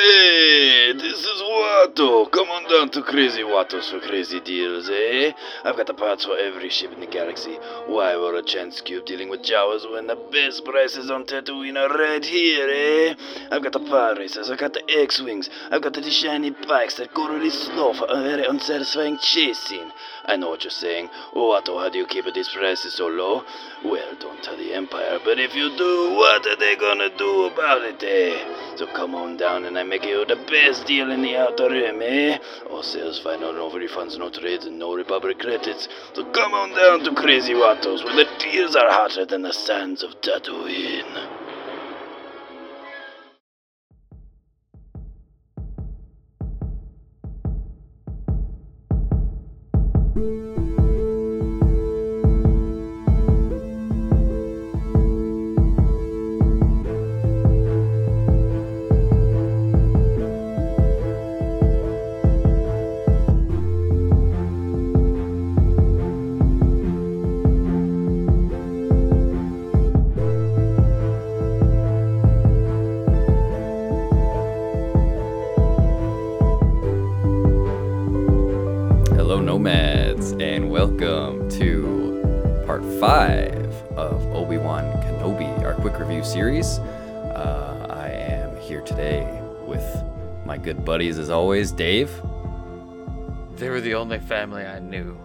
Ei! This is Watto. Come on down to Crazy Wattos for crazy deals, eh? I've got the parts for every ship in the galaxy. Why would a chance cube dealing with Jawas when the best prices on Tatooine are right here, eh? I've got the pod racers, I've got the X-Wings, I've got the shiny bikes that go really slow for a very unsatisfying chase scene. I know what you're saying. Watto, how do you keep these prices so low? Well, don't tell the Empire, but if you do, what are they gonna do about it, eh? So come on down and I make you the best deal in the outer rim, eh? All sales fine, no refunds, no trades, and no Republic credits. So come on down to Crazy Wattos, where the deals are hotter than the sands of Tatooine. Hello, part five of Obi Wan Kenobi, our quick review series. Uh, I am here today with my good buddies, as always, Dave. They were the only family I knew,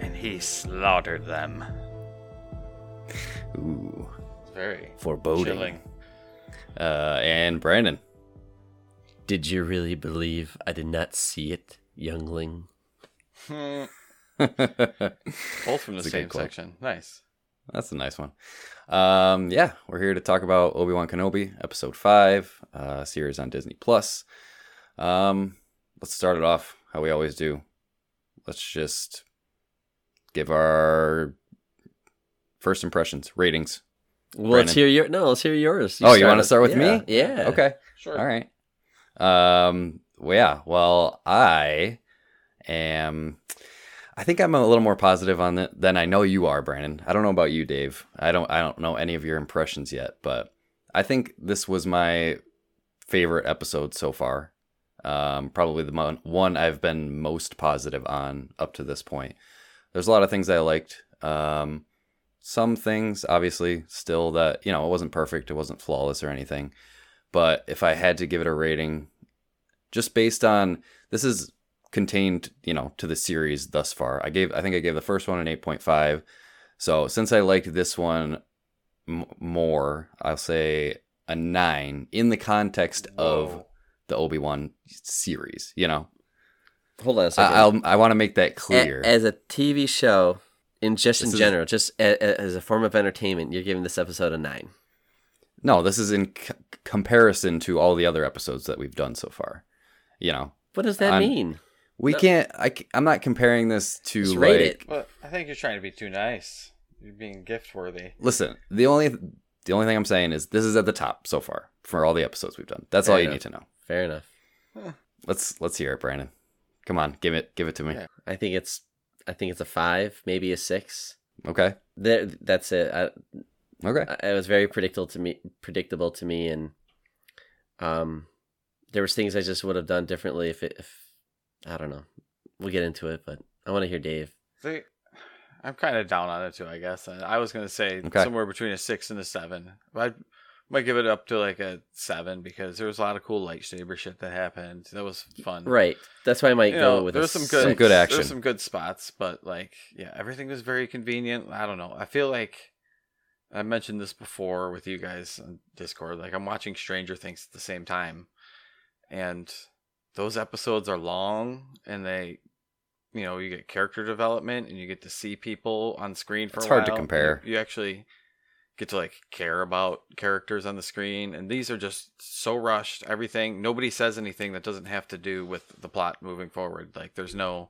and he slaughtered them. Ooh, very foreboding. chilling. Uh, and Brandon. Did you really believe I did not see it, youngling? That's Both from the That's a good same section. Nice. That's a nice one. Um, yeah, we're here to talk about Obi Wan Kenobi, episode five, uh, series on Disney Plus. Um, let's start it off how we always do. Let's just give our first impressions, ratings. Well, let's hear your no. Let's hear yours. Oh, you wanna start with Yeah, me? Yeah. Okay. Sure. All right. Um. Well, yeah. Well, I am. I think I'm a little more positive on it than I know you are, Brandon. I don't know about you, Dave. I don't. I don't know any of your impressions yet, but I think this was my favorite episode so far. Um, probably the one I've been most positive on up to this point. There's a lot of things I liked. Um, some things, obviously, still that you know it wasn't perfect, it wasn't flawless or anything. But if I had to give it a rating, just based on this is contained, you know, to the series thus far, I gave I think I gave the first one an eight point five. So since I liked this one m- more, I'll say a nine in the context of the Obi Wan series. You know, Hold on a I, second. I'll I want to make that clear. as a TV show, in just This in is- general, just a, a- as a form of entertainment, you're giving this episode a nine. no, this is in c- comparison to all the other episodes that we've done so far. You know, What does that mean? We can't. I, am not comparing this to Just like. it. But I think you're trying to be too nice. You're being gift worthy. Listen, the only the only thing I'm saying is this is at the top so far for all the episodes we've done. That's Fair all you enough. need to know. Fair enough. Let's let's hear it, Brandon. Come on, give it give it to me. Yeah. I think it's I think it's a five, maybe a six. Okay. There, that's it. I, Okay. I- it was very predictable to me predictable to me and um there was things i just would have done differently if it if i don't know we'll get into it but i want to hear dave See, I'm kind of down on it too. I guess I I was gonna say Okay. somewhere between a six and a seven. But I might give it up to like a seven because there was a lot of cool lightsaber shit that happened. That was fun. right that's why i might You go know, with there was some good, Some good six. action. There's some good spots, but like, yeah, everything was very convenient. I don't know. I feel like I mentioned this before with you guys on Discord. Like, I'm watching Stranger Things at the same time, and those episodes are long, and they, you know, you get character development, and you get to see people on screen for It's a hard to while, and compare. You, you actually get to like care about characters on the screen and these are just so rushed everything nobody says anything that doesn't have to do with the plot moving forward like there's no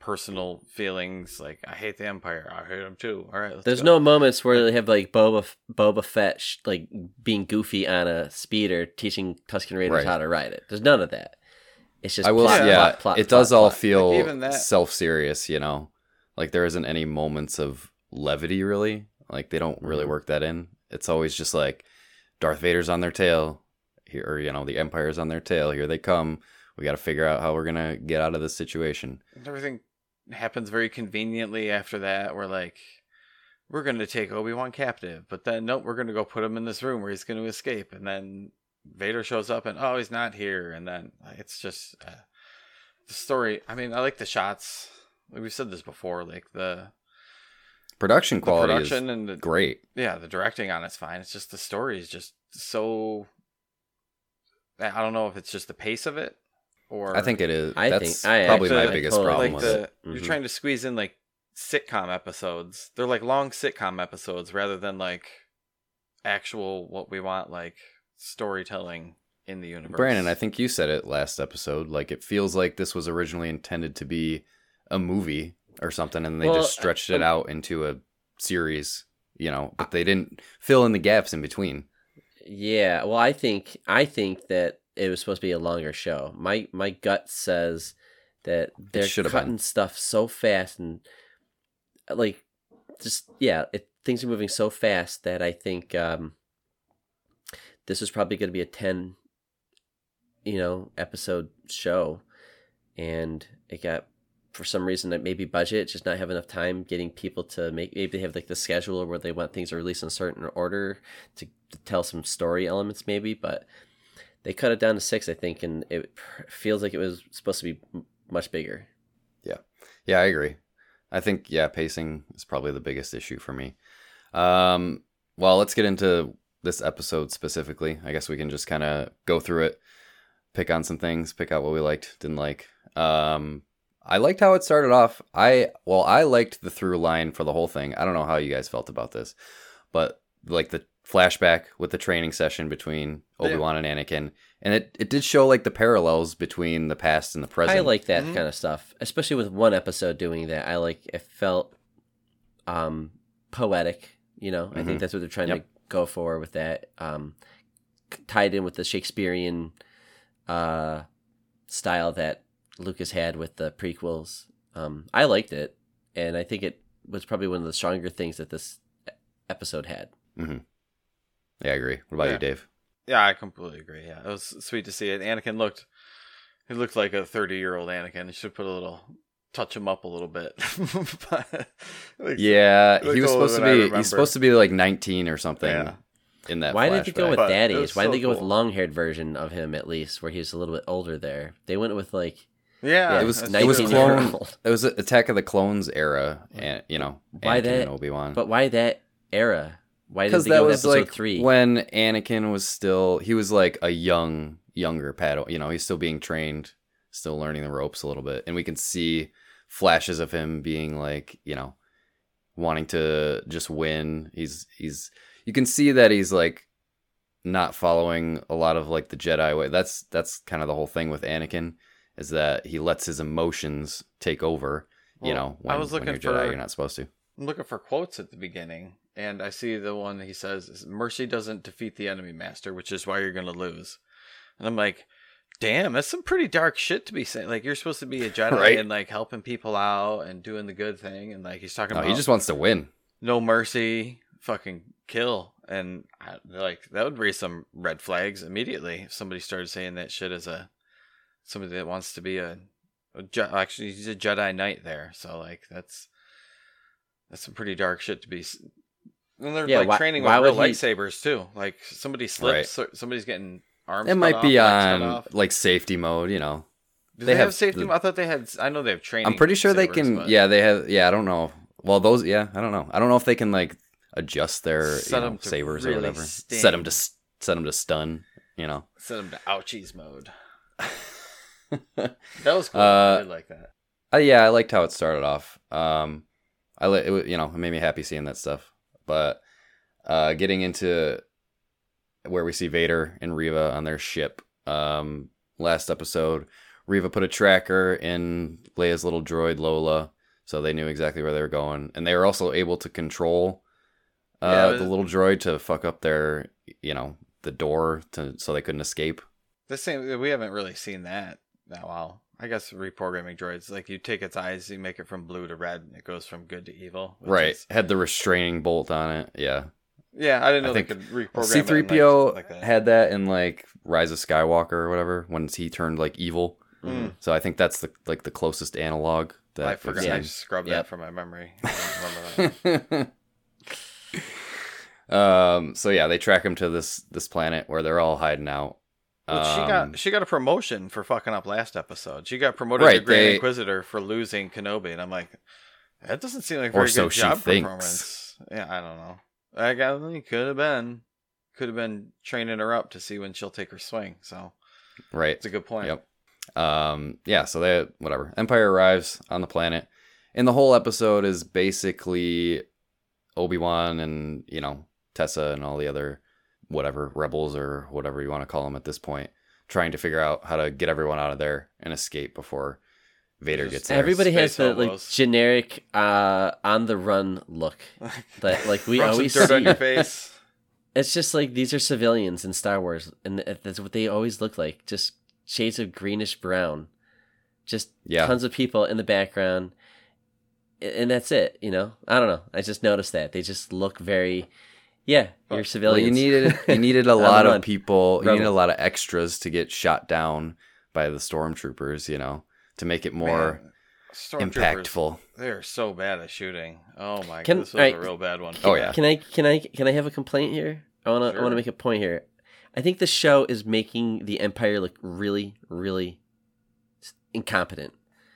personal feelings like i hate the empire i hate them too all right let's there's go. no moments where they have like boba boba fett like being goofy on a speeder teaching tusken raiders Right. how to ride it there's none of that it's just I will. plot, yeah, plot, plot, it plot, does all plot. feel Like, that- self serious. You know, like there isn't any moments of levity really. Like they don't really Mhm. work that in. It's always just like Darth Vader's on their tail. here, or you know, the Empire's on their tail. Here they come. We got to figure out how we're gonna get out of this situation. And everything happens very conveniently after that. We're like, we're going to take Obi Wan captive, but then nope, we're going to go put him in this room where he's going to escape, and then Vader shows up and oh, he's not here, and then like, it's just uh, the story. I mean, I like the shots. Like we've said this before, like the Production the quality production is and the great. yeah, the directing on it's fine. It's just the story is just so. I don't know if it's just the pace of it, or I think it is. I That's think- I probably actually my biggest totally problem like with the it. you're trying to squeeze in like sitcom episodes. They're like long sitcom episodes rather than like actual what we want like storytelling in the universe. Brandon, I think you said it last episode. Like it feels like this was originally intended to be a movie or something, and they Well, just stretched it um, out into a series. You know, but they didn't fill in the gaps in between. Yeah, well, I think I think that it was supposed to be a longer show. My my gut says that they're cutting been. stuff so fast and like just yeah, it, things are moving so fast that I think um, this was probably going to be a ten, you know, episode show, and it got for some reason that maybe budget just not have enough time getting people to make maybe they have like the schedule where they want things to release in a certain order to, to tell some story elements maybe but they cut it down to six i think and it feels like it was supposed to be much bigger Yeah. Yeah, I agree. I think yeah, pacing is probably the biggest issue for me. Um, well, let's get into this episode specifically. I guess we can just kind of go through it, pick on some things, pick out what we liked, didn't like. Um, I liked how it started off. I well, I liked the through line for the whole thing. I don't know how you guys felt about this, but like the flashback with the training session between Obi Wan and Anakin, and it, it did show like the parallels between the past and the present. i like that Mhm. kind of stuff especially with one episode doing that i like it felt um poetic you know i Mhm. think that's what they're trying Yep. to go for with that um tied in with the shakespearean uh style that lucas had with the prequels um i liked it and i think it was probably one of the stronger things that this episode had Yeah, I agree. What about Yeah. you, Dave? Yeah, I completely agree. Yeah, it was sweet to see it. Anakin looked, he looked like a thirty-year-old Anakin. You should put a little, touch him up a little bit. Like, Yeah, Like he was oh, supposed to be he's supposed to be like 19 or something Yeah. in that. why did they go with But that age was why did so they go with cool. long-haired version of him at least where he's a little bit older there they went with like yeah, Yeah, It was. It was 19 clone. It was Attack of the Clones era, and you know, Why Anakin that- and Obi Wan. But why that era? Why did Because they that go was episode like three? when Anakin was still. He was like a young, younger Padawan. You know, he's still being trained, still learning the ropes a little bit, and we can see flashes of him being like, you know, wanting to just win. He's he's. You can see that he's like not following a lot of like the Jedi way. That's that's kind of the whole thing with Anakin is that he lets his emotions take over. you know, when, I was looking you're Jedi, for- you're not supposed to. I'm looking for quotes at the beginning, and I see the one he says "Mercy doesn't defeat the enemy master, which is why you're gonna lose." And I'm like, "Damn, that's some pretty dark shit to be saying." Like you're supposed to be a Jedi Right. and like helping people out and doing the good thing, and like he's talking No, about he just wants to win. no mercy, fucking kill, and I, like that would raise some red flags immediately if somebody started saying that shit as a somebody that wants to be a, a Je- actually he's a Jedi Knight there, so like that's that's some pretty dark shit to be. And they're Yeah, like why- training why with real would he- lightsabers too. Like somebody slips, or somebody's getting arms. It might be on like safety mode, you know. Do they they, have, have safety? the- I thought they had. I know they have training. I'm pretty sure they can. but- Yeah, they have. Yeah, I don't know. Well, those. Yeah, I don't know. I don't know if they can like adjust their you know, sabers really or whatever. sting. Set them to set them to stun. You know. Set them to ouchies mode. That was cool. Uh, I did like that. Uh, yeah, I liked how it started off. Um, I li- it, you know it made me happy seeing that stuff. But uh, getting into where we see Vader and Reva on their ship. Um, last episode, Reva put a tracker in Leia's little droid Lola, so they knew exactly where they were going, and they were also able to control uh, Yeah, was- the little droid to fuck up their, you know, the door to so they couldn't escape. The same. We haven't really seen that that well. I guess reprogramming droids, like you take its eyes, you make it from blue to red, and it goes from good to evil. Right, is- had the restraining bolt on it. Yeah, Yeah, I didn't know I they think could reprogram C three PO like, that. had that in like Rise of Skywalker or whatever when he turned like evil. Mm. So I think that's the like the closest analog that I forgot. seen. I just scrubbed Yep. that from my memory. I don't remember that. um. So yeah, they track him to this this planet where they're all hiding out. She Um, got she got a promotion for fucking up last episode. She got promoted to Right, Grand they- Inquisitor for losing Kenobi, and I'm like, that doesn't seem like a Or very so good she job thinks. performance. Yeah, I don't know. I got could have been, could have been training her up to see when she'll take her swing. So right. it's a good point. Yep. Um. Yeah. So they whatever. Empire arrives on the planet, and the whole episode is basically Obi Wan and you know Tessa and all the other whatever rebels or whatever you want to call them at this point, trying to figure out how to get everyone out of there and escape before Vader Just gets there. Everybody has Space the like generic uh on the run look that like we always dirt see. on your face. It's just like these are civilians in Star Wars, and that's what they always look like. Just shades of greenish brown. Just Yeah. tons of people in the background, and that's it. You know, I don't know. I just noticed that they just look very, yeah, you're Well, Well, civilians. you needed you needed a lot of people. You Rebel. needed a lot of extras to get shot down by the stormtroopers. You know, to make it more Man, impactful. They're so bad at shooting. Oh my Can- god, this is alright. a real bad one. Oh, yeah. Can I can I can I have a complaint here? I wanna I wanna make a point here. I think the show is making the Empire look really really incompetent.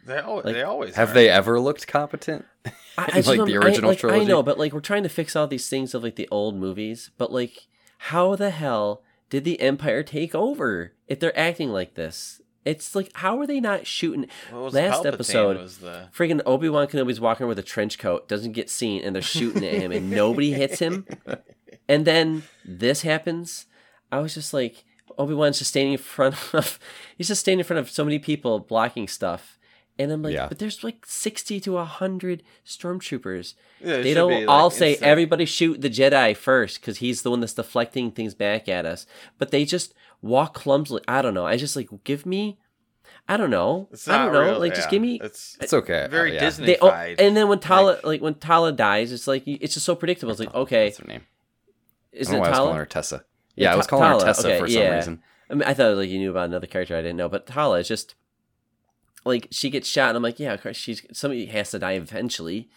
They always, Like, they always Have are. they ever looked competent? I, I Like just don't- the I- original like, I trilogy? know, but like we're trying to fix all these things of like the old movies, but like how the hell did the Empire take over if they're acting like this? It's like how are they not shooting? Last Palpatine episode- was the Friggin' Obi Wan Kenobi's walking with a trench coat, doesn't get seen, and they're shooting at him, and nobody hits him. And then this happens. I was just like, Obi Wan's just standing in front of, he's just standing in front of so many people blocking stuff. And I'm like, Yeah. but there's like 60 to 100 stormtroopers. Yeah, They don't like, all say, instant. everybody shoot the Jedi first because he's the one that's deflecting things back at us. But they just walk clumsily. I don't know. I just like, give me, I don't know. It's I don't know. real, like, just give me, It's It's okay. very Uh, yeah. Disney. they, oh, and then when Tala, Like- like, when Tala dies, it's like, it's just so predictable. It's like, okay, That's her name. is I don't it know why I was Tala? calling her Tessa. Yeah, Yeah, I was Ta- calling Tala, her Tessa okay, for some yeah. reason. I mean, I thought like you knew about another character I didn't know, but Tala is just like she gets shot, and I'm like, yeah, of course she's somebody has to die eventually,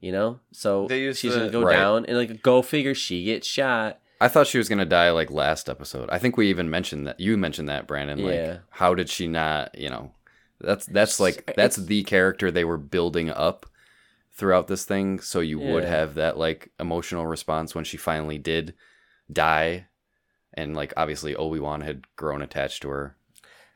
you know. So They she's the- gonna go Right. down, and like go figure, she gets shot. I thought she was gonna die like last episode. I think we even mentioned that. You mentioned that, Brandon. Like, Yeah. how did she not? You know, that's that's like that's the character they were building up throughout this thing, so you would have that like emotional response when she finally did die, and like obviously Obi Wan had grown attached to her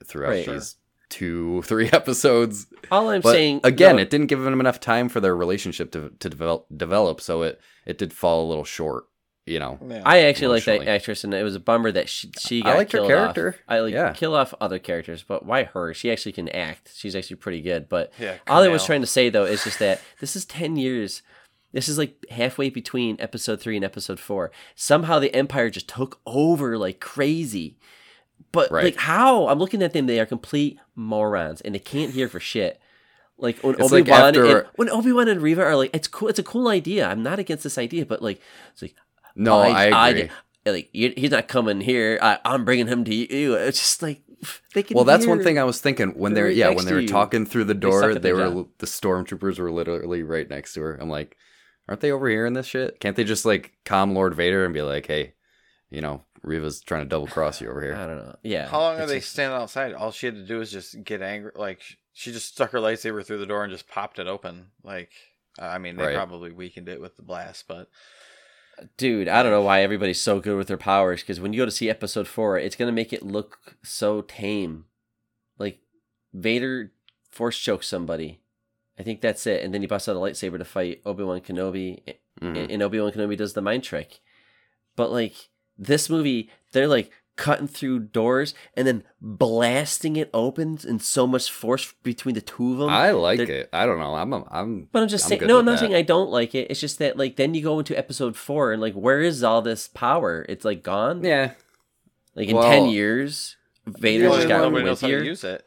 throughout Right. these two three episodes. All I'm But saying again, no, it didn't give them enough time for their relationship to to develop develop, so it it did fall a little short. You know, Yeah. I actually like that actress, and it was a bummer that she she I got liked her killed character. Off. I like Yeah. kill off other characters, but why her? She actually can act. She's actually pretty good, but. yeah, All I was trying to say though is just that this is ten years. This is like halfway between episode three and episode four. Somehow the Empire just took over like crazy. But Right. like how? I'm looking at them, they are complete morons and they can't hear for shit. Like when It's Obi like Wan after- and, when Obi Wan and Reva are like, it's cool. It's a cool idea. I'm not against this idea, but like, it's like no, I, agree. did- like you- he's not coming here. I, I'm bringing him to you. It's just like they can. Well, that's one thing I was thinking when They're they're yeah when they were talking through the door, at they were job. the stormtroopers were literally right next to her. I'm like, aren't they over here in this shit? Can't they just like calm Lord Vader and be like, hey, you know, Reva's trying to double cross you over here. I don't know. Yeah. How long are they just- standing outside? All she had to do was just get angry. Like she just stuck her lightsaber through the door and just popped it open. Like I mean, they Right. probably weakened it with the blast, but Dude, I don't know why everybody's so good with their powers because when you go to see episode four, it's gonna make it look so tame. Like Vader force chokes somebody. I think that's it, and then he busts out a lightsaber to fight Obi Wan Kenobi, Mhm. and, and Obi Wan Kenobi does the mind trick. But like this movie, they're like cutting through doors and then blasting it open in so much force between the two of them. I like they're- it. I don't know. I'm I'm But I'm just I'm saying, no, I'm not that. saying I don't like it. It's just that, like, then you go into episode four and, like, where is all this power? It's, like, gone? yeah. Like, in Well- 10 years, Vader Well, just got nobody knows how to use it.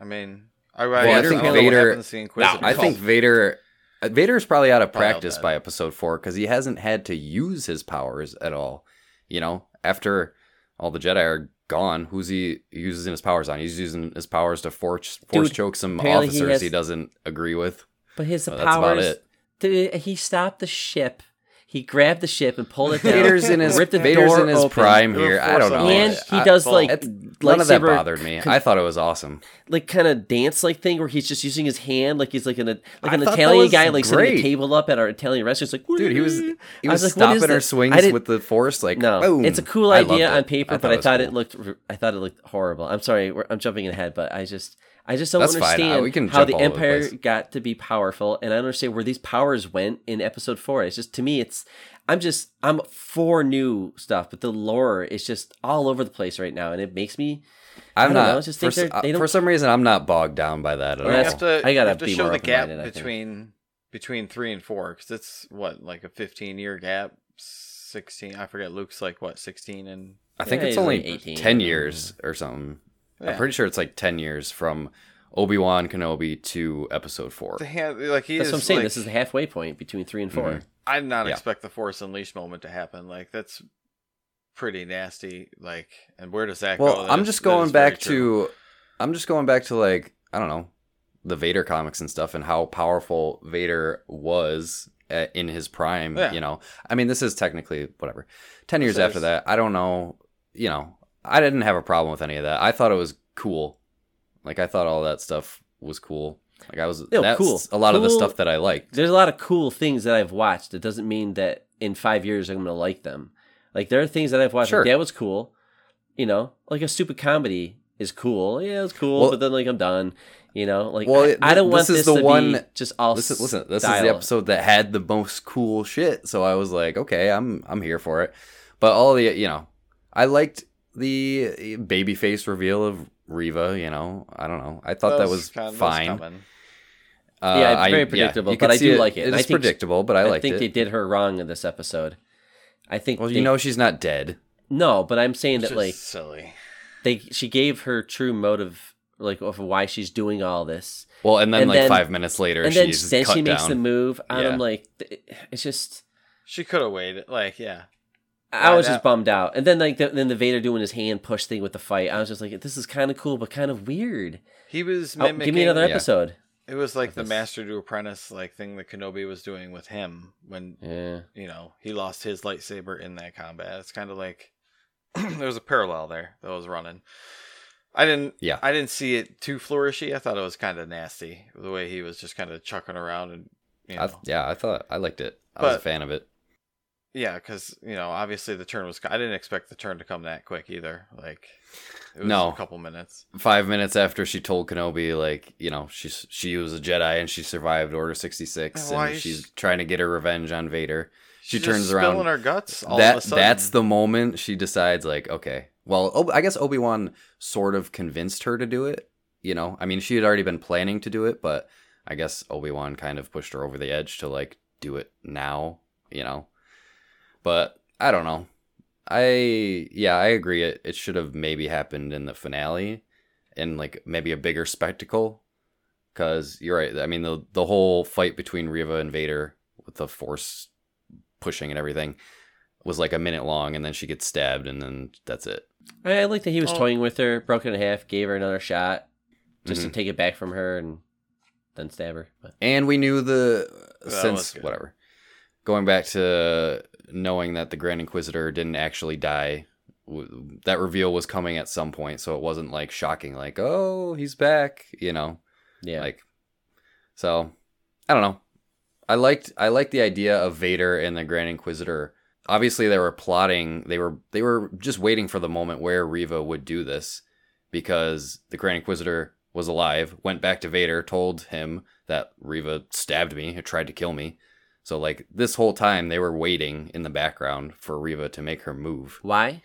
I mean, I, I, Well, I guess think don't know what Vader- happens No, I think Vader Uh, Vader's probably out of practice by episode four because he hasn't had to use his powers at all. You know, after all the Jedi are gone, who's he using his powers on? He's using his powers to force force Dude, choke some apparently he officers he, doesn't agree with. But his Well, that's about it. Dude, he stopped the ship. He grabbed the ship and pulled it down. Vader's in his ripped the Vader's door in his open, prime here. I don't know. And he does well, like It's- none of that bothered me. con- I thought it was awesome. like kind of dance like thing where he's just using his hand like he's like an like an Italian guy like setting great. a table up at our Italian restaurant. It's like Dude, he was he I was, like, stopping her this? Swings with the force like No, boom. it's a cool idea on paper, but I was thought it looked I thought it looked horrible. I'm sorry, I'm jumping ahead, but I just I just don't That's fine. Understand we can how the all over the Empire got to be powerful, and I don't understand where these powers went in Episode Four. It's just to me, it's I'm just I'm for new stuff, but the lore is just all over the place right now, and it makes me I I'm don't not know, just for, think s- they're- they uh, don't- for some reason I'm not bogged down by that at Well, all. have to, I gotta have to be show more the gap open-minded, between between three and four because it's what like a 15 year gap. 16. I forget. Luke's like what 16 and I think Yeah, it's only like 18. 10 years or something. I'm pretty sure it's like 10 years from Obi-Wan Kenobi to episode 4. the hand like he that's is what I'm saying. like- this is the halfway point between three and 4 Mhm. I did not Yeah. expect the Force Unleashed moment to happen. Like that's pretty nasty. Like, and where does that go? Well, That I'm is- just that going back to I'm just going back to like I don't know, the Vader comics and stuff and how powerful Vader was at, in his prime, Yeah. you know. I mean, this is technically whatever. 10 years This after that, I don't know, you know. I didn't have a problem with any of that. I thought it was cool. Like I thought all that stuff was cool. Like I was No, that's cool. a lot of the stuff that I liked. There's a lot of cool things that I've watched. It doesn't mean that in five years I'm going to like them. Like there are things that I've watched. Sure. Like, that was cool. You know, like a stupid comedy is cool. Yeah, it's cool. Well- but then like I'm done. You know, like Well, I, I don't this want is this the to one- be just all. Listen, listen. This is the episode that had the most cool shit. So I was like, okay, I'm I'm here for it. But all the you know, I liked the babyface reveal of Reva. You know, I don't know. I thought that was, kind of- fine. coming. Uh, Yeah, it's I- very predictable, you but I see do like it. It And I think- predictable, but I, I liked think they did her wrong in this episode. I think. well, they- you know, she's not dead. No, but I'm saying It's that just like silly. they she gave her true motive like of why she's doing all this. Well, and then And like then- five minutes later, and then, she's then cut she makes the move and Yeah. I'm like it's just She could have waited. Like, yeah. I was just bummed out. And then like the, then the Vader doing his hand push thing with the fight. I was just like this is kind of cool but kind of weird. He was Oh, give me another Yeah. episode. It was like the This- master to apprentice like thing that Kenobi was doing with him when Yeah. you know he lost his lightsaber in that combat. It's kind of like there was a parallel there that was running. I didn't. Yeah. I didn't see it too flourishy. I thought it was kind of nasty the way he was just kind of chucking around and you know. I, yeah, I thought I liked it. I was a fan of it. Yeah, because you know, obviously the turn was. I didn't expect the turn to come that quick either. Like, it was No. a couple minutes. Five minutes after she told Kenobi, like you know, she's she was a Jedi and she survived Order sixty six, why and she's she- trying to get her revenge on Vader. She turns around. her guts. All that of a sudden. that's the moment she decides, like, okay, well, I guess Obi Wan sort of convinced her to do it. You know, I mean, she had already been planning to do it, but I guess Obi Wan kind of pushed her over the edge to like do it now. You know, but I don't know. I yeah, I agree. It it should have maybe happened in the finale, in like maybe a bigger spectacle. Cause you're right. I mean the the whole fight between Reva and Vader with the Force pushing and everything was like a minute long, and then she gets stabbed, and then that's it. I, I like that he was Oh. toying with her, broke it in half, gave her another shot just Mm-hmm. to take it back from her and then stab her. But And we knew the That since whatever. Going back to knowing that the Grand Inquisitor didn't actually die, that reveal was coming at some point, so it wasn't like shocking, like oh he's back, you know, yeah. like. So, I don't know. I liked I liked the idea of Vader and the Grand Inquisitor. Obviously, they were plotting. They were they were just waiting for the moment where Reva would do this, because the Grand Inquisitor was alive, went back to Vader, told him that Reva stabbed me, tried to kill me. So like this whole time, they were waiting in the background for Reva to make her move. Why?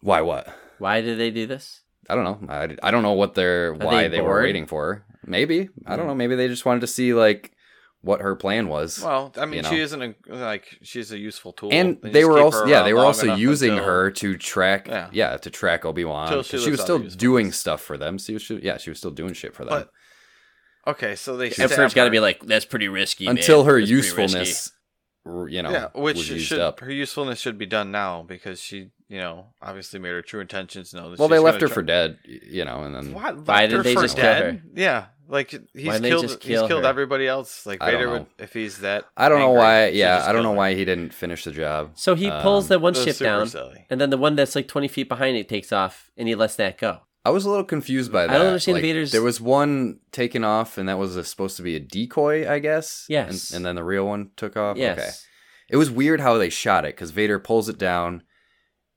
Why? What? Why did they do this? I don't know. I, I don't know what they're why they they, were waiting for. her. Maybe I don't Hmm. know. Maybe they just wanted to see like what her plan was. Well, I mean, you know. she isn't a like she's a useful tool. and They they were also yeah they were also using until- her to track yeah. Yeah. to track Obi Wan. Till She, she was still doing stuff for them. So she, yeah, she was still doing shit for them. But Okay, so they Emperor's stab got to be like, that's pretty risky. man. until her That's usefulness, you know, yeah, which was used should up. her usefulness should be done now because she, you know, obviously made her true intentions known. Well, they left her try- for dead, you know, and then What? Why did they for just kill dead? her? Yeah, like he's didn't killed. just he's kill killed everybody else. Like Vader would, if he's that. I don't know why. Yeah, I don't know her. why he didn't finish the job. So he pulls Um, that one ship down, silly. and then the one that's like 20 feet behind it takes off, and he lets that go. I was a little confused by that. I don't understand Like, Vader's- There was one taken off, and that was a, supposed to be a decoy, I guess. Yes. And, and then the real one took off. Yes. Okay. It was weird how they shot it because Vader pulls it down.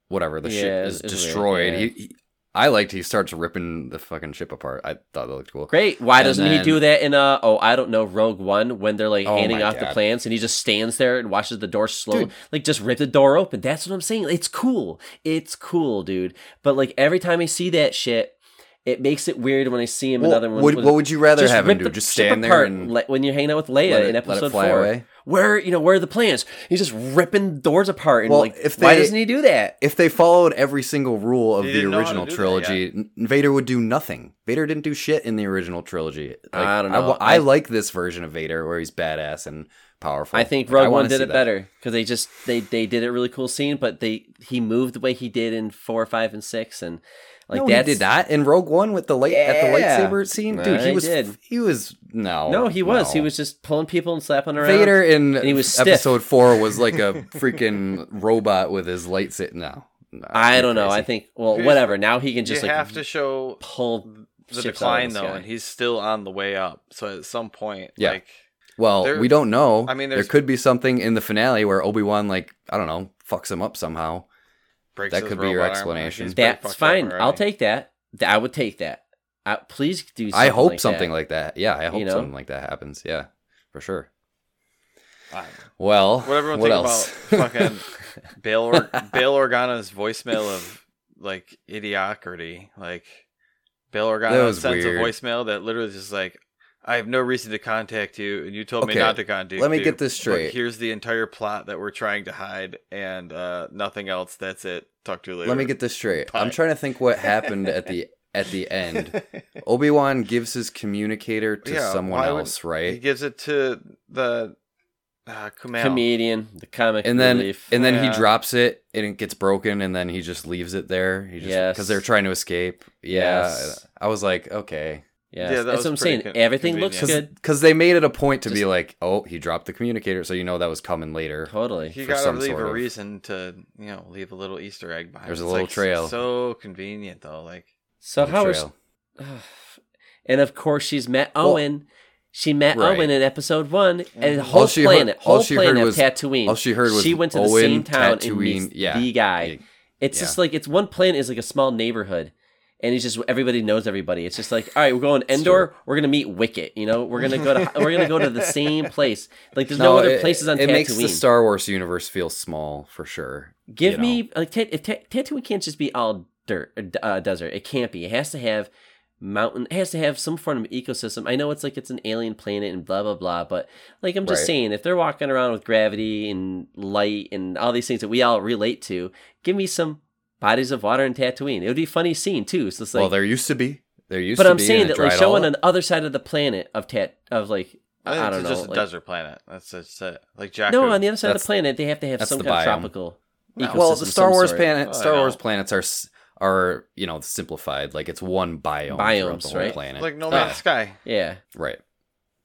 Whatever the Yeah, ship is weird, destroyed. yeah. He, he, I liked he starts ripping the fucking ship apart. I thought that looked cool. Great. Why And doesn't he do that in uh oh I don't know Rogue One when they're like Oh handing off the plans and he just stands there and watches the door slow Dude. like just rip the door open. That's what I'm saying. It's cool. It's cool, dude. But like every time I see that shit, it makes it weird when I see him in Well, other ones. would- what would you rather have him do? the Just stand there apart and le- when you're hanging out with Leia it- in episode four. away? Where you know where are the plans? He's just ripping doors apart and Well, like if they, why doesn't he do that? if they followed every single rule of He the didn't know how to original do that trilogy, Vader would do nothing. Vader didn't do shit in the original trilogy. Like, I don't know. wa- I I- like this version of Vader where he's badass and powerful. I think Like, I Rogue One did it that. better because they just they they did a really cool scene, but they he moved the way he did in four, five, and six, and like no, that's he did that in Rogue One with the light at the lightsaber scene, dude. I he was did. he was no, No, he was. He was just pulling people and slapping around. Vader in and he was stiff. episode four was like a freaking robot with his lightsaber. No, no, I don't know. I think well, Here's- whatever. Now he can just you like have to show pull the ships out of decline the though, sky. and he's still on the way up. So at some point, Yeah. like Well, There- we don't know. I mean, there could be something in the finale where Obi Wan, like, I don't know, fucks him up somehow. Breaks That could be your explanation. That's fucked up fine. I'll take that. Th- I would take that. Uh, please do. Something I hope like something that. like that. Yeah, I hope know? something like that happens. Yeah, for sure. I. Well, What everyone what think else? about fucking Bail or- Bail Organa's voicemail of like idiocracy? Like Bail That Organa sends weird. a voicemail that literally is just like, "I have no reason to contact you, and you told me not to contact you." let me get this but straight. here's the entire plot that we're trying to hide, and uh, nothing else. That's it. Talk to you later. Let me get this straight. I'm trying to think what happened at the at the end. Obi Wan gives his communicator to Yeah, someone else, would- else, He gives it to the uh, comedian, the comic And then relief. and then Yeah. he drops it and it gets broken and then he just leaves it there. He just Yes. because they're trying to escape. Yeah, Yes. I was like, okay, yes, Yeah, that's what I'm saying. con- Everything looks convenient. good. because they made it a point to be like, oh, he dropped the communicator, so you know that was coming later. Totally. He got to some leave a of- reason to, you know, leave a little Easter egg behind. There's a It's, little like, trail. So convenient though. Like So how is Trail. and of course she's met Owen. she met right. Owen in episode one, and the Mhm. whole All she heard- planet, all whole she heard planet was- of Tatooine. all she heard was she went to the same town and Tatooine, meets yeah. the guy. Yeah. It's Yeah. just like it's one planet is like a small neighborhood, and it's just everybody knows everybody. It's just like all right, we're going Endor. We're gonna meet Wicket. You know, we're gonna go to we're gonna go to the same place. Like there's no, other it- places on it Tatooine. makes the Star Wars universe feel small for sure. Give you know? me like if ta- Tatooine can't just be all dirt or uh, desert. It can't be. It has to have mountain. It has to have some form of ecosystem. I know it's like it's an alien planet and blah blah blah, but like I'm just Right. saying, if they're walking around with gravity and light and all these things that we all relate to, give me some bodies of water in Tatooine. It would be a funny scene too. So it's like, well, there used to be. There used to be. but to I'm be. saying that like dried all showing up. on the other side of the planet of Tat of like I, I, don't it's know, just a like- desert planet. That's just it. Like Jack. no, on the other side of the planet they have to have some the kind of tropical. No. ecosystem well, the Star Wars planet, Oh, Star Wars planets are are you know simplified. Like it's one biome. Biomes, the whole right? Planet. like No Man's Sky. Yeah. Right.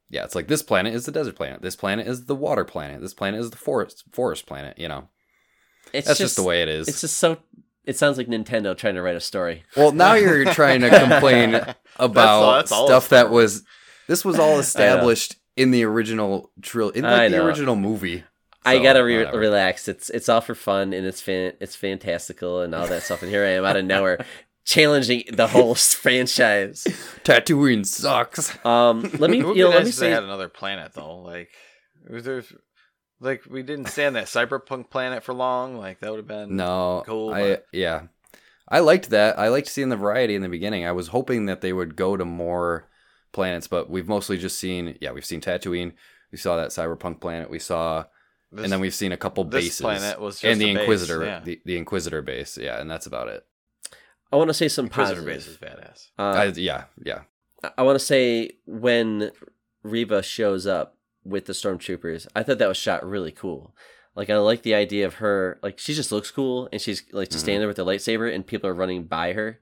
Yeah, it's like this planet is the desert planet. This planet is the water planet. This planet is the forest forest planet. You know, It's that's just, the way it is. It's just so. It sounds like Nintendo trying to write a story. Well, now you're trying to complain about that's all stuff that was. This was all established in the original trill in like the original movie. I gotta re- relax. It's it's all for fun and it's fan it's fantastical and all that stuff. And here I am out of nowhere, challenging the whole franchise. Tatooine sucks. Um, let me It would you know, be let me nice if they say had another planet though. Like, was there's like we didn't stay on that cyberpunk planet for long. Like that would have been No, Cool, I but- yeah, I liked that. I liked seeing the variety in the beginning. I was hoping that they would go to more planets, but we've mostly just seen. Yeah, we've seen Tatooine. We saw that cyberpunk planet. We saw, This- and then we've seen a couple this bases. planet was just and the a base, Inquisitor, yeah. the, the Inquisitor base. Yeah, and that's about it. I want to say some Inquisitor positive. base is badass. Uh, I, yeah, yeah. I- I want to say when Reva shows up with the stormtroopers, I thought that was shot really cool. Like I like the idea of her, like she just looks cool, and she's like just Mhm. standing there with the lightsaber, and people are running by her,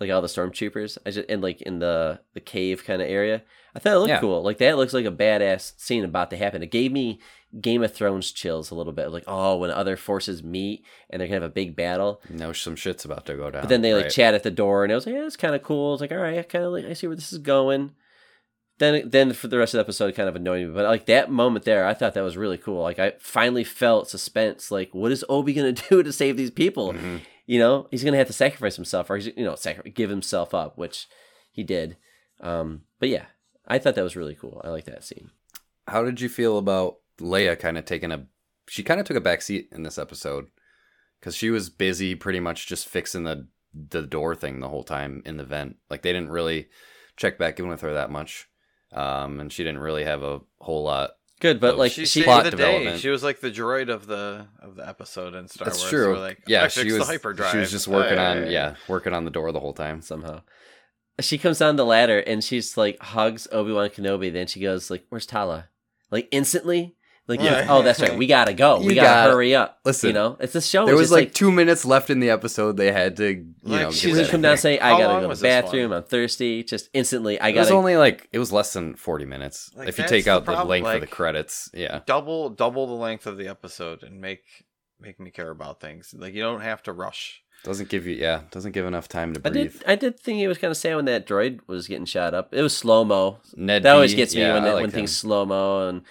like all the stormtroopers. I just and like in the the cave kind of area. I thought it looked Yeah. cool. Like that looks like a badass scene about to happen. It gave me Game of Thrones chills a little bit. Like oh, when other forces meet and they're gonna have a big battle. No, some shit's about to go down. But then they like right? chat at the door, and I was like, "Yeah, it's kind of cool." It's like, "All right, I kind of like, I see where this is going." Then, then for the rest of the episode, it kind of annoyed me. But like that moment there, I thought that was really cool. Like I finally felt suspense. Like, what is Obi gonna do to save these people? Mhm. You know, he's gonna have to sacrifice himself, or he's you know, give himself up, which he did. Um, but yeah, I thought that was really cool. I like that scene. How did you feel about Leia kind of taking a? She kind of took a back seat in this episode because she was busy, pretty much just fixing the the door thing the whole time in the vent. Like they didn't really check back in with her that much, um, and she didn't really have a whole lot. Good, but like she, she, saved plot the day. development. She was like the droid of the of the episode in Star That's Wars. true. Like, yeah, she was. the hyperdrive. She was just working on Hey. yeah, working on the door the whole time. somehow. She comes down the ladder and she's like hugs Obi Wan Kenobi. Then she goes like, "Where's Tala?" Like instantly, like Yeah. oh, that's right. We gotta go. You we gotta, gotta- hurry up. listen, you know, it's a show. There was just like, two minutes left in the episode. They had to, you Like, know, she She get doesn't come in down there. and say, "I How gotta go to the bathroom. one? I'm thirsty." Just instantly, I got. It was only like it was less than forty minutes. Like, if you take out the problem, length of the credits, yeah. double double the length of the episode and make make me care about things. Like you don't have to rush. Doesn't give you yeah, doesn't give enough time to I breathe. did. I did think it was kind of sad when that droid was getting shot up. It was slow mo. Ned That always B, gets me yeah, when, I that, liked when him. things slow mo and.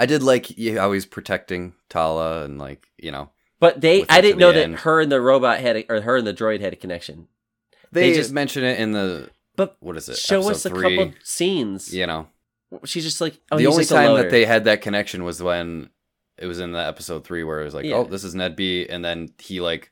I did like how he's protecting Tala and like you know But they, I didn't the know that her and the robot had, a, or her and the droid had a connection. they, They just- mention it in the But what is it? show us a three. couple scenes. You know, She's just like, oh, the he's only just time that they had that connection was when it was in the episode three where it was like, oh, Yeah. oh, this is NED-B, and then he like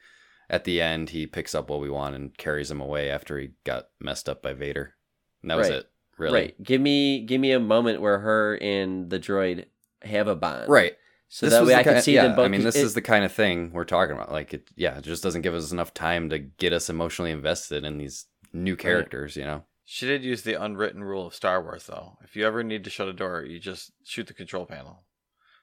at the end he picks up Obi Wan and carries him away after he got messed up by Vader, and that was it. Really, Right. Give me give me a moment where her and the droid have a bond. right. So This that way the I can ki- see yeah, them both. I mean, this it- is the kind of thing we're talking about. Like, it, yeah, it just doesn't give us enough time to get us emotionally invested in these new characters. You know, She did use the unwritten rule of Star Wars though. If you ever need to shut a door, you just shoot the control panel.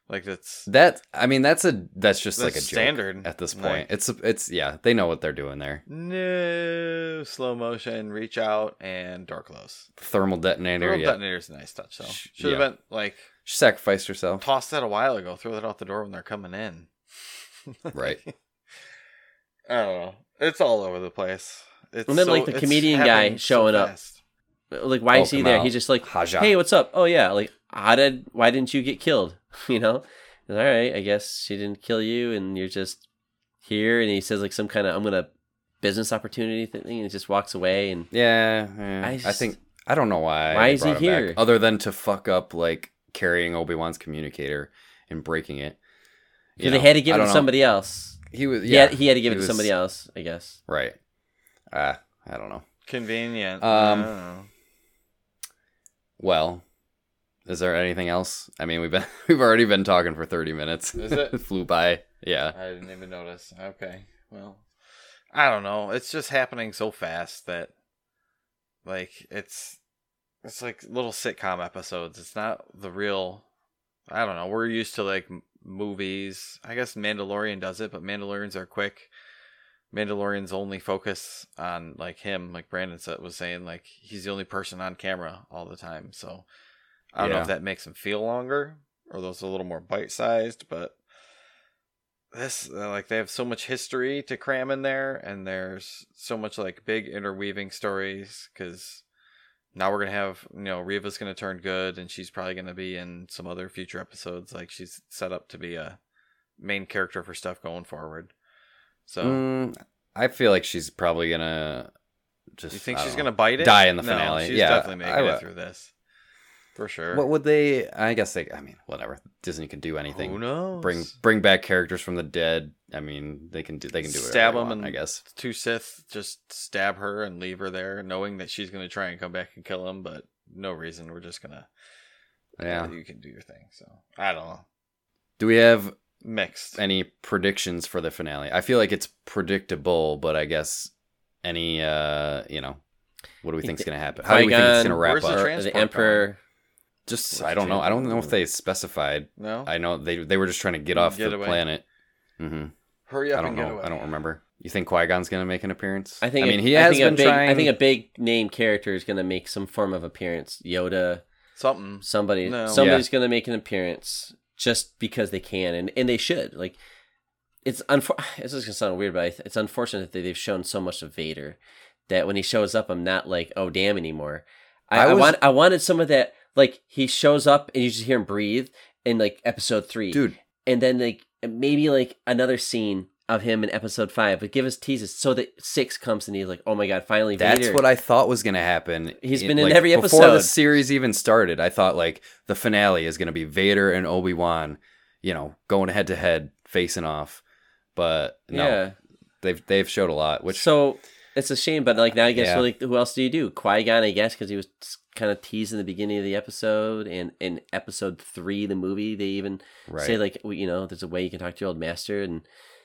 Like that's that. I mean, that's a that's just like a That's joke standard. at this Like- point. it's it's yeah, they know what they're doing there. no slow motion, reach out and door close. Thermal detonator. Thermal yeah, detonator's a nice touch though. Sh- Should have yeah. been like she sacrificed herself. tossed that a while ago. Throw that out the door when they're coming in. Right. I don't know. It's all over the place. It's And then, so- like, the comedian guy happening so showing up. like, why Oh, is he there? Kumail He's just like, Haja. hey, what's up? Oh yeah, like, how did? Why didn't you get killed? You know? And, All right, I guess she didn't kill you, and you're just here. And he says like some kind of I'm gonna business opportunity thing, and he just walks away. And Yeah, yeah. I I, think I don't know why. Why is he brought him back, here? other than to fuck up like carrying Obi Wan's communicator and breaking it. You they know, had to give it to somebody else. He was Yeah, yeah. he had to give it he to was- somebody else. I guess. Right. Ah, I don't know. Convenient. Um, know. Well, is there anything else? I mean, we've been we've already been talking for thirty minutes. Is it? flew by? Yeah. I didn't even notice. Okay. Well, I don't know. It's just happening so fast that like it's it's like little sitcom episodes. It's not the real I don't know. We're used to like movies. I guess Mandalorian does it, but Mandalorians are quick. Mandalorians only focus on like him, like Brandon said, was saying, like he's the only person on camera all the time. So I don't know if that makes him feel longer or those a little more bite sized, but this uh, like they have so much history to cram in there, and there's so much like big interweaving stories because now we're gonna have you know Reva's gonna turn good, and she's probably gonna be in some other future episodes. Like she's set up to be a main character for stuff going forward. So Mm, I feel like she's probably gonna just. you think I she's know. gonna bite it? Die in the No, finale. She's Yeah, definitely I making would- it through this for sure. What would they? I guess they. I mean, whatever. Disney can do anything. Who knows? Bring bring back characters from the dead. I mean, they can do. They can do it. Stab them, and I guess. two Sith just stab her and leave her there, knowing that she's gonna try and come back and kill him, but no reason. We're just gonna. Yeah. you can do your thing. So I don't know. Do we have Mixed. any predictions for the finale? I feel like it's predictable, but I guess any uh, you know, What do we think think's the- going to happen? How do we think it's going to wrap Where's the up? The Emperor. Just Where's I don't know. I don't know if they specified. No, I know they they were just trying to get off Get the away. planet. hmm hurry I don't and get know. away. I don't remember. You think Qui Gon's going to make an appearance? I think. I mean, he I has think a been big, trying. I think a big name character is going to make some form of appearance. Yoda, Something. somebody, No. somebody's going to make an appearance just because they can, and and they should. Like, it's unfor- This is going to sound weird, but I th- it's unfortunate that they've shown so much of Vader that when he shows up, I'm not like, oh damn anymore. I, I I, want, I wanted some of that. Like he shows up and you just hear him breathe in like episode three, dude. and then like maybe like another scene of him in episode five, but give us teases so that six comes and he's like, oh my god, finally That's Vader. what I thought was going to happen. He's been in like, every episode Before the series even started, I thought like the finale is going to be Vader and Obi Wan, you know, going head to head, facing off. But no, yeah. they've they've showed a lot. Which so it's a shame, but like now I guess Yeah. like who else do you do? Qui Gon, I guess, because he was kind of teased in the beginning of the episode, and in episode three, the movie, they even right. say like you know, there's a way you can talk to your old master, and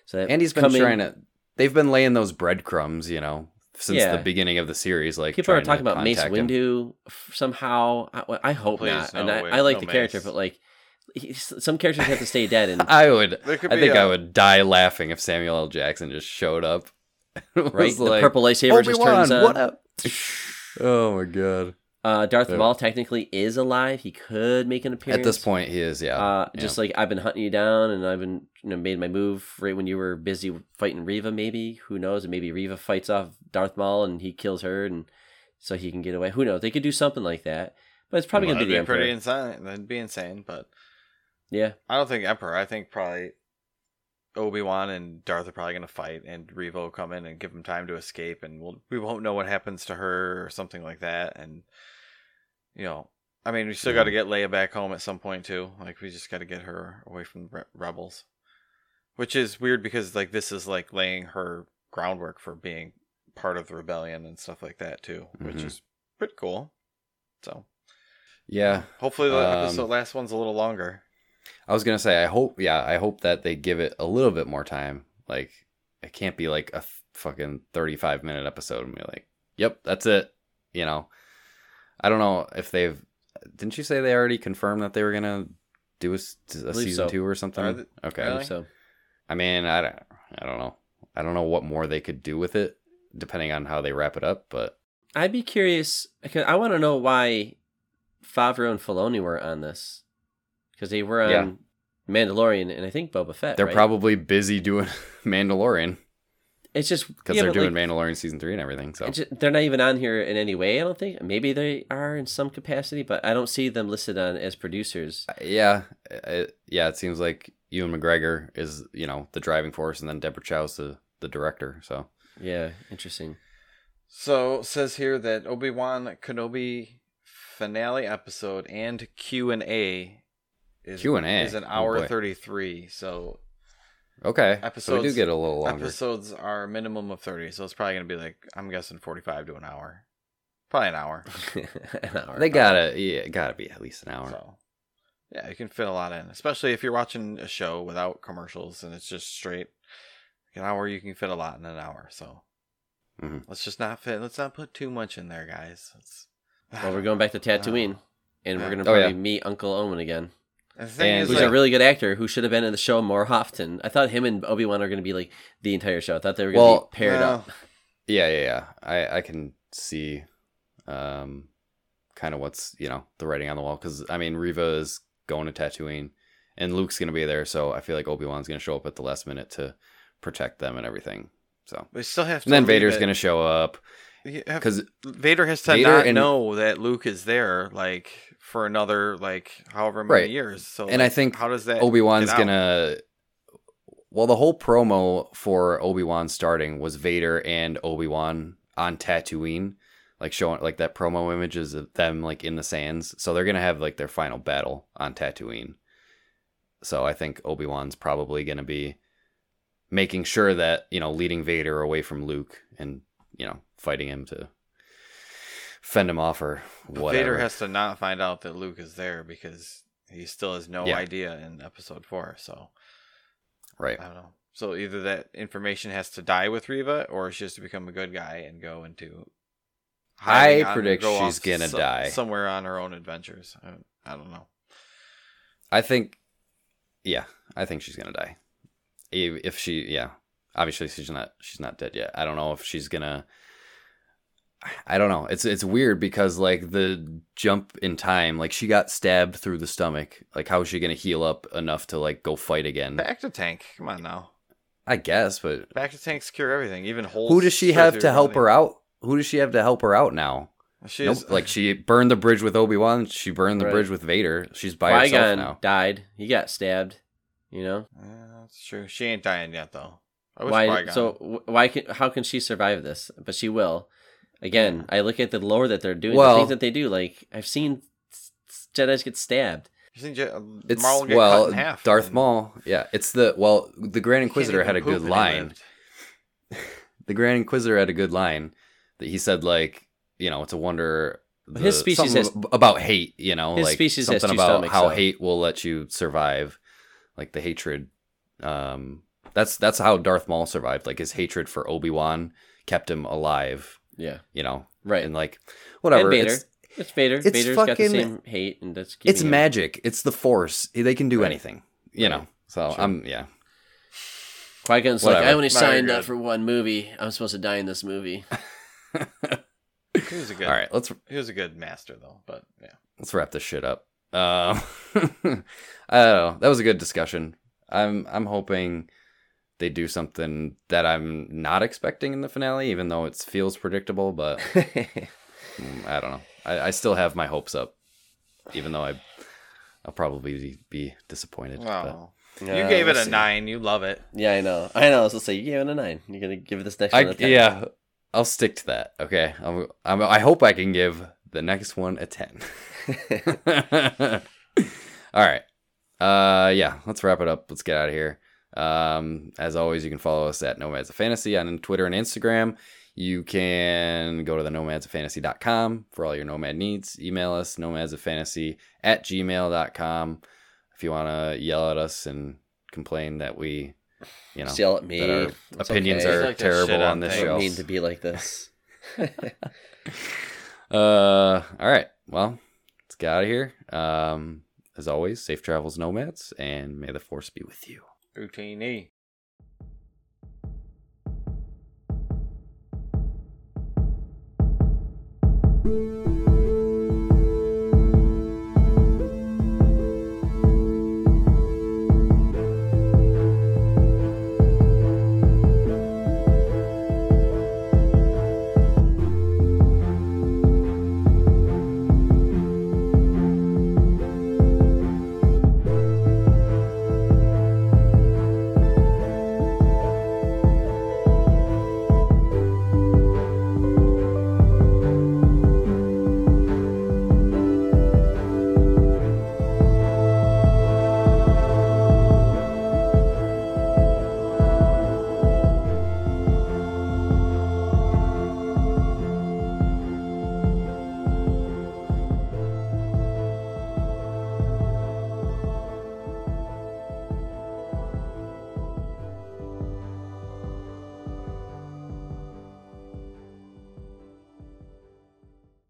so that and he's been coming- trying to. They've been laying those breadcrumbs, you know, since Yeah. the beginning of the series. Like People are trying talking about Mace contact him. Windu somehow. I, I hope Please, not, and no, I, wait, I like no the character, but like he's, some characters have to stay dead, and I would. I think a- I would die laughing if Samuel L. Jackson just showed up. Right, was the like, purple lightsaber just Obi-Wan, turns on. what up? oh my god! Uh, Darth Yeah. Maul technically is alive. He could make an appearance At this point, he is. Yeah. Uh, yeah. just like I've been hunting you down, and I've been you know made my move right when you were busy fighting Reva. Maybe who knows? And maybe Reva fights off Darth Maul and he kills her, and so he can get away. Who knows? They could do something like that, but it's probably Well, gonna be the that'd Emperor. pretty insane. That'd be insane, but Yeah, I don't think Emperor. I think probably Obi Wan and Darth are probably going to fight, and Reva will come in and give him time to escape, and we'll, we won't know what happens to her or something like that. And you know, I mean, we still got to get Leia back home at some point too. Like, we just got to get her away from the rebels, which is weird because like this is like laying her groundwork for being part of the rebellion and stuff like that too, which Mhm. is pretty cool. So yeah. hopefully the Um, episode last one's a little longer. I was gonna say, I hope, yeah, I hope that they give it a little bit more time. Like, it can't be like a fucking thirty-five minute episode and be like, "Yep, that's it." You know, I don't know if they've. Didn't you say they already confirmed that they were gonna do a, believe season so. two or something? Are they- okay. I Really? think so. I mean, I don't, I don't know. I don't know what more they could do with it, depending on how they wrap it up. But I'd be curious. Because I want to know why Favreau and Filoni were on this, because they were on Yeah. Mandalorian and I think Boba Fett. they're right? probably busy doing Mandalorian It's just because yeah, they're doing like, Mandalorian season three and everything. So It's ju- they're not even on here in any way. I don't think. Maybe they are in some capacity, but I don't see them listed on as producers. Uh, yeah, uh, it, yeah, it seems like Ewan McGregor is you know the driving force, and then Deborah Chow's the the director. So Yeah, interesting. So says here that Obi Wan Kenobi finale episode and Q and A is Q&A? is an Oh, hour boy. thirty three. So okay, so we do Episodes- get a little longer. episodes are a minimum of thirty. So it's probably gonna be like I'm guessing forty five to an hour, probably an hour. An hour. They gotta yeah, gotta be at least an hour. So yeah, you can fit a lot in, especially if you're watching a show without commercials and it's just straight. An hour, you can fit a lot in an hour. So Mhm. let's just not fit. Let's not put too much in there, guys. It's, well, we're going back to Tatooine, and we're gonna Oh, probably yeah. meet Uncle Owen again, And the thing And- is, who's like, a really good actor who should have been in the show more often. I thought him and Obi Wan are gonna be like the entire show. I thought they were gonna Well, be paired well, up. Yeah, yeah, yeah. I I can see, um, kind of what's you know the writing on the wall because I mean Reva is going to Tatooine, and Luke's gonna be there, so I feel like Obi Wan's gonna show up at the last minute to protect them and everything. So We still have to. and then Vader's gonna show up because Vader has to Vader not and- know that Luke is there, like for another like however many Right. years. So, And I think how does that Obi Wan's gonna. Well, the whole promo for Obi Wan starting was Vader and Obi Wan on Tatooine, like showing like that promo images of them like in the sands. So they're gonna have like their final battle on Tatooine. So I think Obi Wan's probably gonna be making sure that you know leading Vader away from Luke and you know fighting him to fend him off or whatever. Vader has to not find out that Luke is there because he still has no Yeah. idea in Episode Four. So right. I don't know. So either that information has to die with Reva, or she has to become a good guy and go into I predict go she's gonna die. somewhere on her own adventures. I, I don't know. I think, yeah, I think she's gonna die. If if she, yeah, obviously she's not she's not dead yet. I don't know if she's gonna. I don't know. It's it's weird because like the jump in time, like she got stabbed through the stomach. Like how is she gonna heal up enough to like go fight again? Back to tank. Come on now. I guess, but Bacta tanks cure everything, even holes. who does she have to help her out? Who does she have to help her out now? She Nope. is Like she burned the bridge with Obi Wan. She burned the Right. bridge with Vader. She's by Qui herself Gon now. died. He got stabbed. You know Yeah, that's true. She ain't dying yet though. I wish why? Qui-Gon- So why can? How can she survive this? But she will. Again, I look at the lore that they're doing. Well- the things that they do. Like I've seen s- s- Jedi's get stabbed. You think Je- It's Maul get well, cut in half. Darth and Maul. Yeah, it's the well, the Grand Inquisitor had a good line. The Grand Inquisitor had a good line that he said, like, you know, it's a wonder. But his species something has- about hate. You know, his like species has something two about stomachs, how though. hate will let you survive, like the hatred. Um, that's that's how Darth Maul survived. Like his hatred for Obi Wan kept him alive. Yeah, You know, right. and like whatever. And Vader. It's, It's, Vader. it's Vader's got the fucking- same hate, and that's it's him- magic. It's the Force. They can do Right. anything. You Right. know. So Sure. I'm yeah. Qui Gon's like, I only Not very signed up for one movie. I'm supposed to die in this movie. He was a good. All right, let's He was a good master though, but yeah. let's wrap this shit up. Um, I don't know. That was a good discussion. I'm I'm hoping they do something that I'm not expecting in the finale, even though it feels predictable. But mm, I don't know. I, I still have my hopes up, even though I I'll probably be disappointed. but- Yeah, you gave it we'll a see. nine. You love it. Yeah, I know. I know. I was gonna say you gave it a nine. You're gonna give this next I, one a ten. yeah, I'll stick to that. Okay, I'm, I'm, I hope I can give the next one a ten. All right. Uh, yeah, let's wrap it up. Let's get out of here. Um, as always, you can follow us at Nomads of Fantasy on Twitter and Instagram. You can go to the nomadsoffantasy.com for all your nomad needs. Email us nomadsoffantasy at gmail.com if you want to yell at us and complain that we, you know, yell at me. that our It's opinions okay. are Like terrible on on this things. I don't show. mean to be like this. Uh, all right. Well, let's get out of here. Um, as always, safe travels, nomads, and may the force be with you. Routine. Thank